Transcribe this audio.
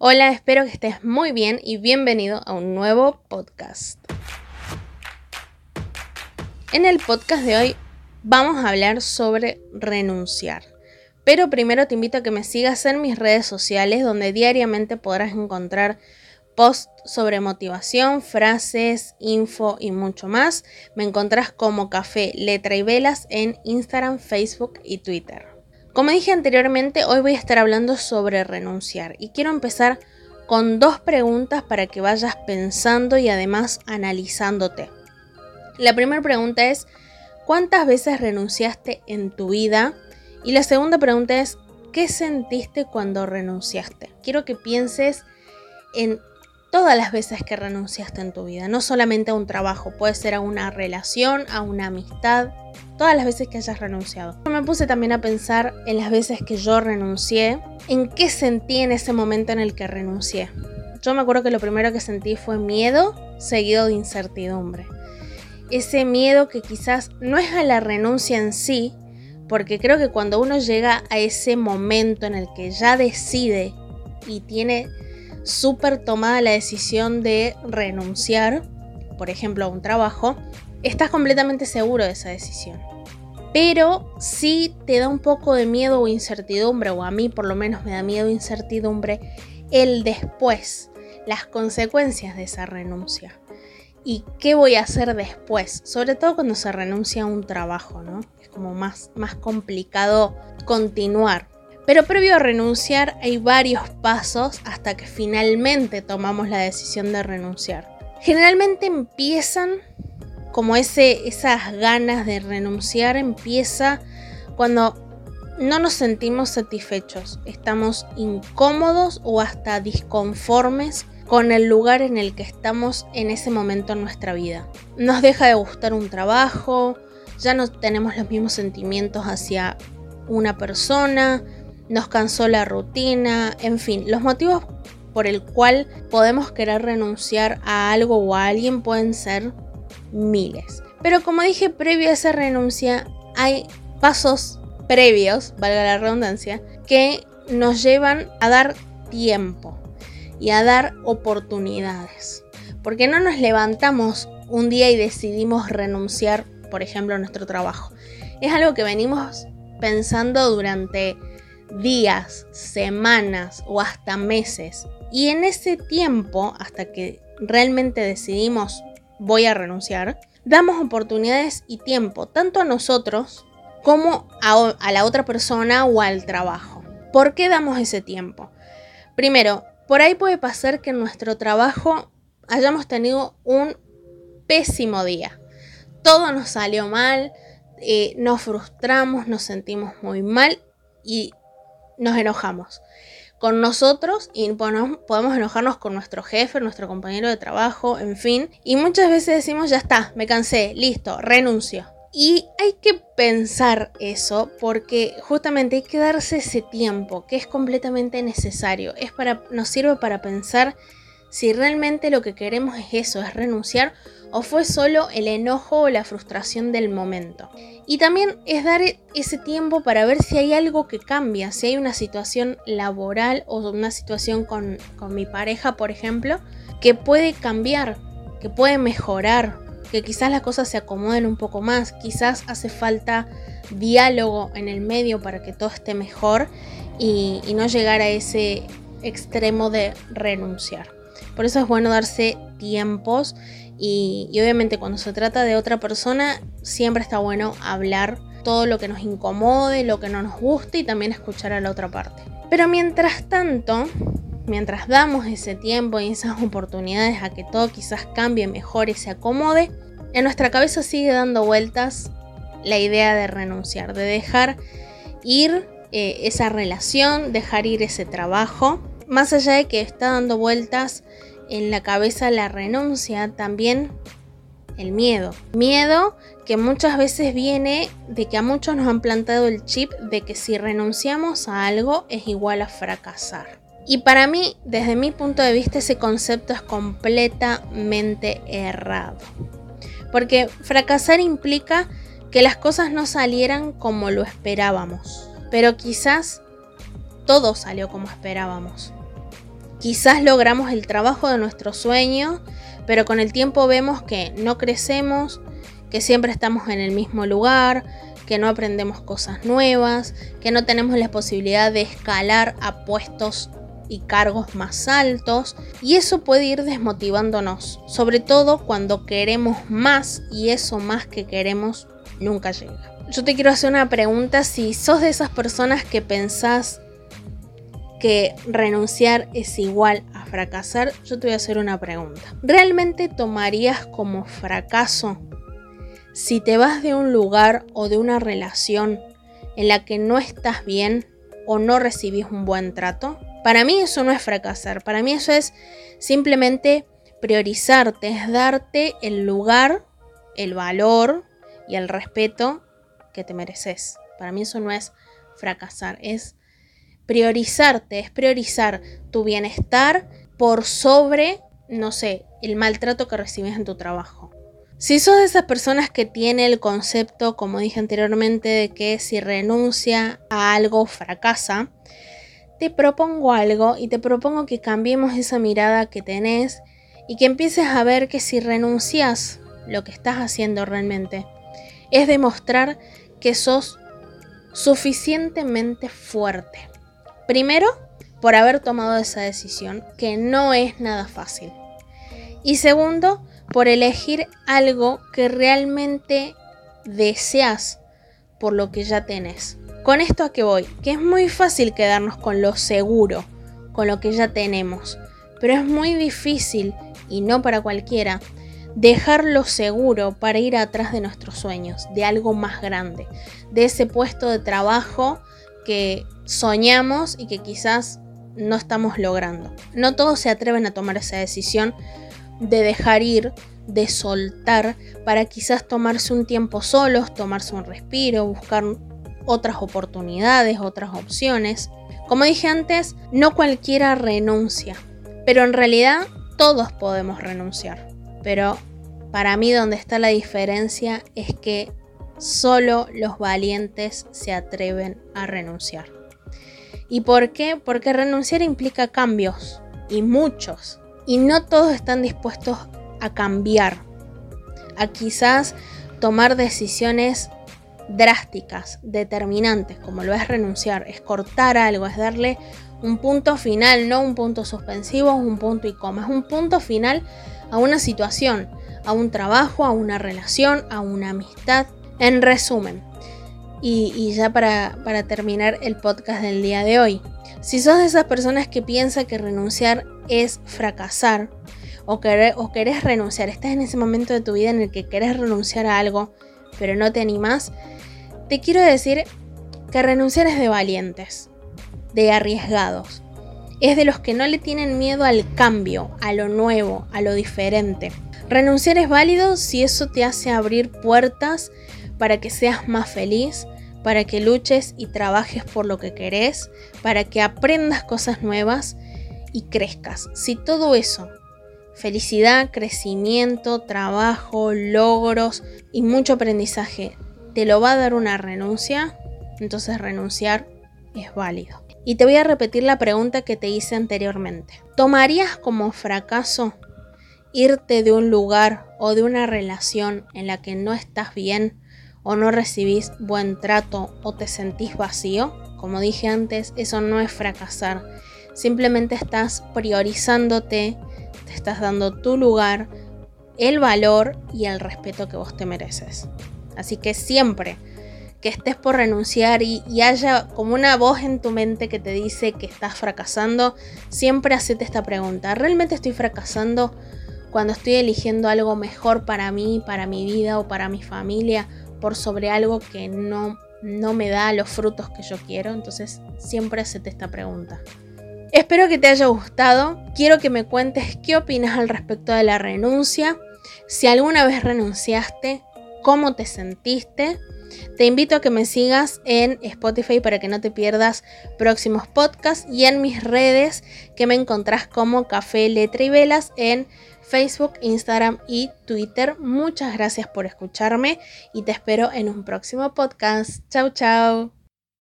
Hola, espero que estés muy bien y bienvenido a un nuevo podcast. En el podcast de hoy vamos a hablar sobre renunciar. Pero primero te invito a que me sigas en mis redes sociales donde diariamente podrás encontrar posts sobre motivación, frases, info y mucho más. Me encontrás como Café, Letra y Velas en Instagram, Facebook y Twitter. Como dije anteriormente, hoy voy a estar hablando sobre renunciar y quiero empezar con dos preguntas para que vayas pensando y además analizándote. La primera pregunta es, ¿cuántas veces renunciaste en tu vida? Y la segunda pregunta es, ¿qué sentiste cuando renunciaste? Quiero que pienses en todas las veces que renunciaste en tu vida, no solamente a un trabajo, puede ser a una relación, a una amistad, todas las veces que hayas renunciado. Me puse también a pensar en las veces que yo renuncié, en qué sentí en ese momento en el que renuncié. Yo me acuerdo que lo primero que sentí fue miedo seguido de incertidumbre. Ese miedo que quizás no es a la renuncia en sí, porque creo que cuando uno llega a ese momento en el que ya decide y tiene súper tomada la decisión de renunciar, por ejemplo, a un trabajo, estás completamente seguro de esa decisión. Pero si te da un poco de miedo o incertidumbre, o a mí por lo menos me da miedo e incertidumbre, el después, las consecuencias de esa renuncia. ¿Y qué voy a hacer después? Sobre todo cuando se renuncia a un trabajo, ¿no? Es como más, más complicado continuar. Pero previo a renunciar hay varios pasos hasta que finalmente tomamos la decisión de renunciar. Generalmente empiezan como ese, esas ganas de renunciar, empieza cuando no nos sentimos satisfechos, estamos incómodos o hasta disconformes con el lugar en el que estamos en ese momento en nuestra vida. Nos deja de gustar un trabajo, ya no tenemos los mismos sentimientos hacia una persona, nos cansó la rutina, en fin, los motivos por el cual podemos querer renunciar a algo o a alguien pueden ser miles. Pero como dije, previo a esa renuncia hay pasos previos, valga la redundancia, que nos llevan a dar tiempo y a dar oportunidades. Porque no nos levantamos un día y decidimos renunciar, por ejemplo, a nuestro trabajo. Es algo que venimos pensando durante días, semanas o hasta meses. Y en ese tiempo, hasta que realmente decidimos voy a renunciar, damos oportunidades y tiempo tanto a nosotros como a, la otra persona o al trabajo. ¿Por qué damos ese tiempo? Primero, por ahí puede pasar que en nuestro trabajo hayamos tenido un pésimo día. Todo nos salió mal, eh, nos frustramos, nos sentimos muy mal y nos enojamos con nosotros y podemos enojarnos con nuestro jefe, nuestro compañero de trabajo, en fin. Y muchas veces decimos, ya está, me cansé, listo, renuncio. Y hay que pensar eso porque justamente hay que darse ese tiempo que es completamente necesario. Es para, nos sirve para pensar si realmente lo que queremos es eso, es renunciar o fue solo el enojo o la frustración del momento. Y también es dar ese tiempo para ver si hay algo que cambia, si hay una situación laboral o una situación con, con mi pareja, por ejemplo, que puede cambiar, que puede mejorar, que quizás las cosas se acomoden un poco más, quizás hace falta diálogo en el medio para que todo esté mejor y, y no llegar a ese extremo de renunciar. Por eso es bueno darse tiempos y, obviamente cuando se trata de otra persona siempre está bueno hablar todo lo que nos incomode, lo que no nos guste y también escuchar a la otra parte. Pero mientras tanto, mientras damos ese tiempo y esas oportunidades a que todo quizás cambie, mejore, se acomode, en nuestra cabeza sigue dando vueltas la idea de renunciar, de dejar ir eh, esa relación, dejar ir ese trabajo, más allá de que está dando vueltas en la cabeza la renuncia, también el miedo. Miedo que muchas veces viene de que a muchos nos han plantado el chip de que si renunciamos a algo es igual a fracasar. Y para mí, desde mi punto de vista, ese concepto es completamente errado. Porque fracasar implica que las cosas no salieran como lo esperábamos. Pero quizás todo salió como esperábamos. Quizás logramos el trabajo de nuestro sueño, pero con el tiempo vemos que no crecemos, que siempre estamos en el mismo lugar, que no aprendemos cosas nuevas, que no tenemos la posibilidad de escalar a puestos y cargos más altos y eso puede ir desmotivándonos, sobre todo cuando queremos más y eso más que queremos nunca llega. Yo te quiero hacer una pregunta si sos de esas personas que pensás que renunciar es igual a fracasar, yo te voy a hacer una pregunta. ¿Realmente tomarías como fracaso si te vas de un lugar o de una relación en la que no estás bien o no recibís un buen trato? Para mí eso no es fracasar, para mí eso es simplemente priorizarte, es darte el lugar, el valor y el respeto que te mereces. Para mí eso no es fracasar, es priorizarte, es priorizar tu bienestar por sobre, no sé, el maltrato que recibes en tu trabajo. Si sos de esas personas que tiene el concepto, como dije anteriormente, de que si renuncia a algo fracasa, te propongo algo y te propongo que cambiemos esa mirada que tenés y que empieces a ver que si renuncias lo que estás haciendo realmente es demostrar que sos suficientemente fuerte. Primero, por haber tomado esa decisión, que no es nada fácil. Y segundo, por elegir algo que realmente deseas por lo que ya tenés. Con esto a qué voy, que es muy fácil quedarnos con lo seguro, con lo que ya tenemos, pero es muy difícil, y no para cualquiera, dejar lo seguro para ir atrás de nuestros sueños, de algo más grande, de ese puesto de trabajo que soñamos y que quizás no estamos logrando. No todos se atreven a tomar esa decisión de dejar ir, de soltar, para quizás tomarse un tiempo solos, tomarse un respiro, buscar otras oportunidades, otras opciones. Como dije antes, no cualquiera renuncia, pero en realidad todos podemos renunciar. Pero para mí donde está la diferencia es que solo los valientes se atreven a renunciar. ¿Y por qué? Porque renunciar implica cambios, y muchos, y no todos están dispuestos a cambiar, a quizás tomar decisiones drásticas, determinantes, como lo es renunciar, es cortar algo, es darle un punto final, no un punto suspensivo, un punto y coma, es un punto final a una situación, a un trabajo, a una relación, a una amistad. En resumen, y, ya para, para, terminar el podcast del día de hoy, si sos de esas personas que piensa que renunciar es fracasar, o, querés, o querés renunciar, estás en ese momento de tu vida en el que querés renunciar a algo, pero no te animás, te quiero decir que renunciar es de valientes, de arriesgados. Es de los que no le tienen miedo al cambio, a lo nuevo, a lo diferente. Renunciar es válido si eso te hace abrir puertas para que seas más feliz, para que luches y trabajes por lo que querés, para que aprendas cosas nuevas y crezcas. Si todo eso, felicidad, crecimiento, trabajo, logros y mucho aprendizaje, te lo va a dar una renuncia, entonces renunciar es válido. Y te voy a repetir la pregunta que te hice anteriormente. ¿Tomarías como fracaso irte de un lugar o de una relación en la que no estás bien o no recibís buen trato o te sentís vacío? Como dije antes, eso no es fracasar. Simplemente estás priorizándote, te estás dando tu lugar, el valor y el respeto que vos te mereces. Así que siempre que estés por renunciar y, haya como una voz en tu mente que te dice que estás fracasando, siempre hacete esta pregunta. ¿Realmente estoy fracasando cuando estoy eligiendo algo mejor para mí, para mi vida o para mi familia, por sobre algo que no, no me da los frutos que yo quiero? Entonces siempre hacete esta pregunta. Espero que te haya gustado. Quiero que me cuentes qué opinas al respecto de la renuncia. Si alguna vez renunciaste, cómo te sentiste. Te invito a que me sigas en Spotify para que no te pierdas próximos podcasts y en mis redes que me encontrás como Café, Letra y Velas en Facebook, Instagram y Twitter. Muchas gracias por escucharme y te espero en un próximo podcast. Chau, chau.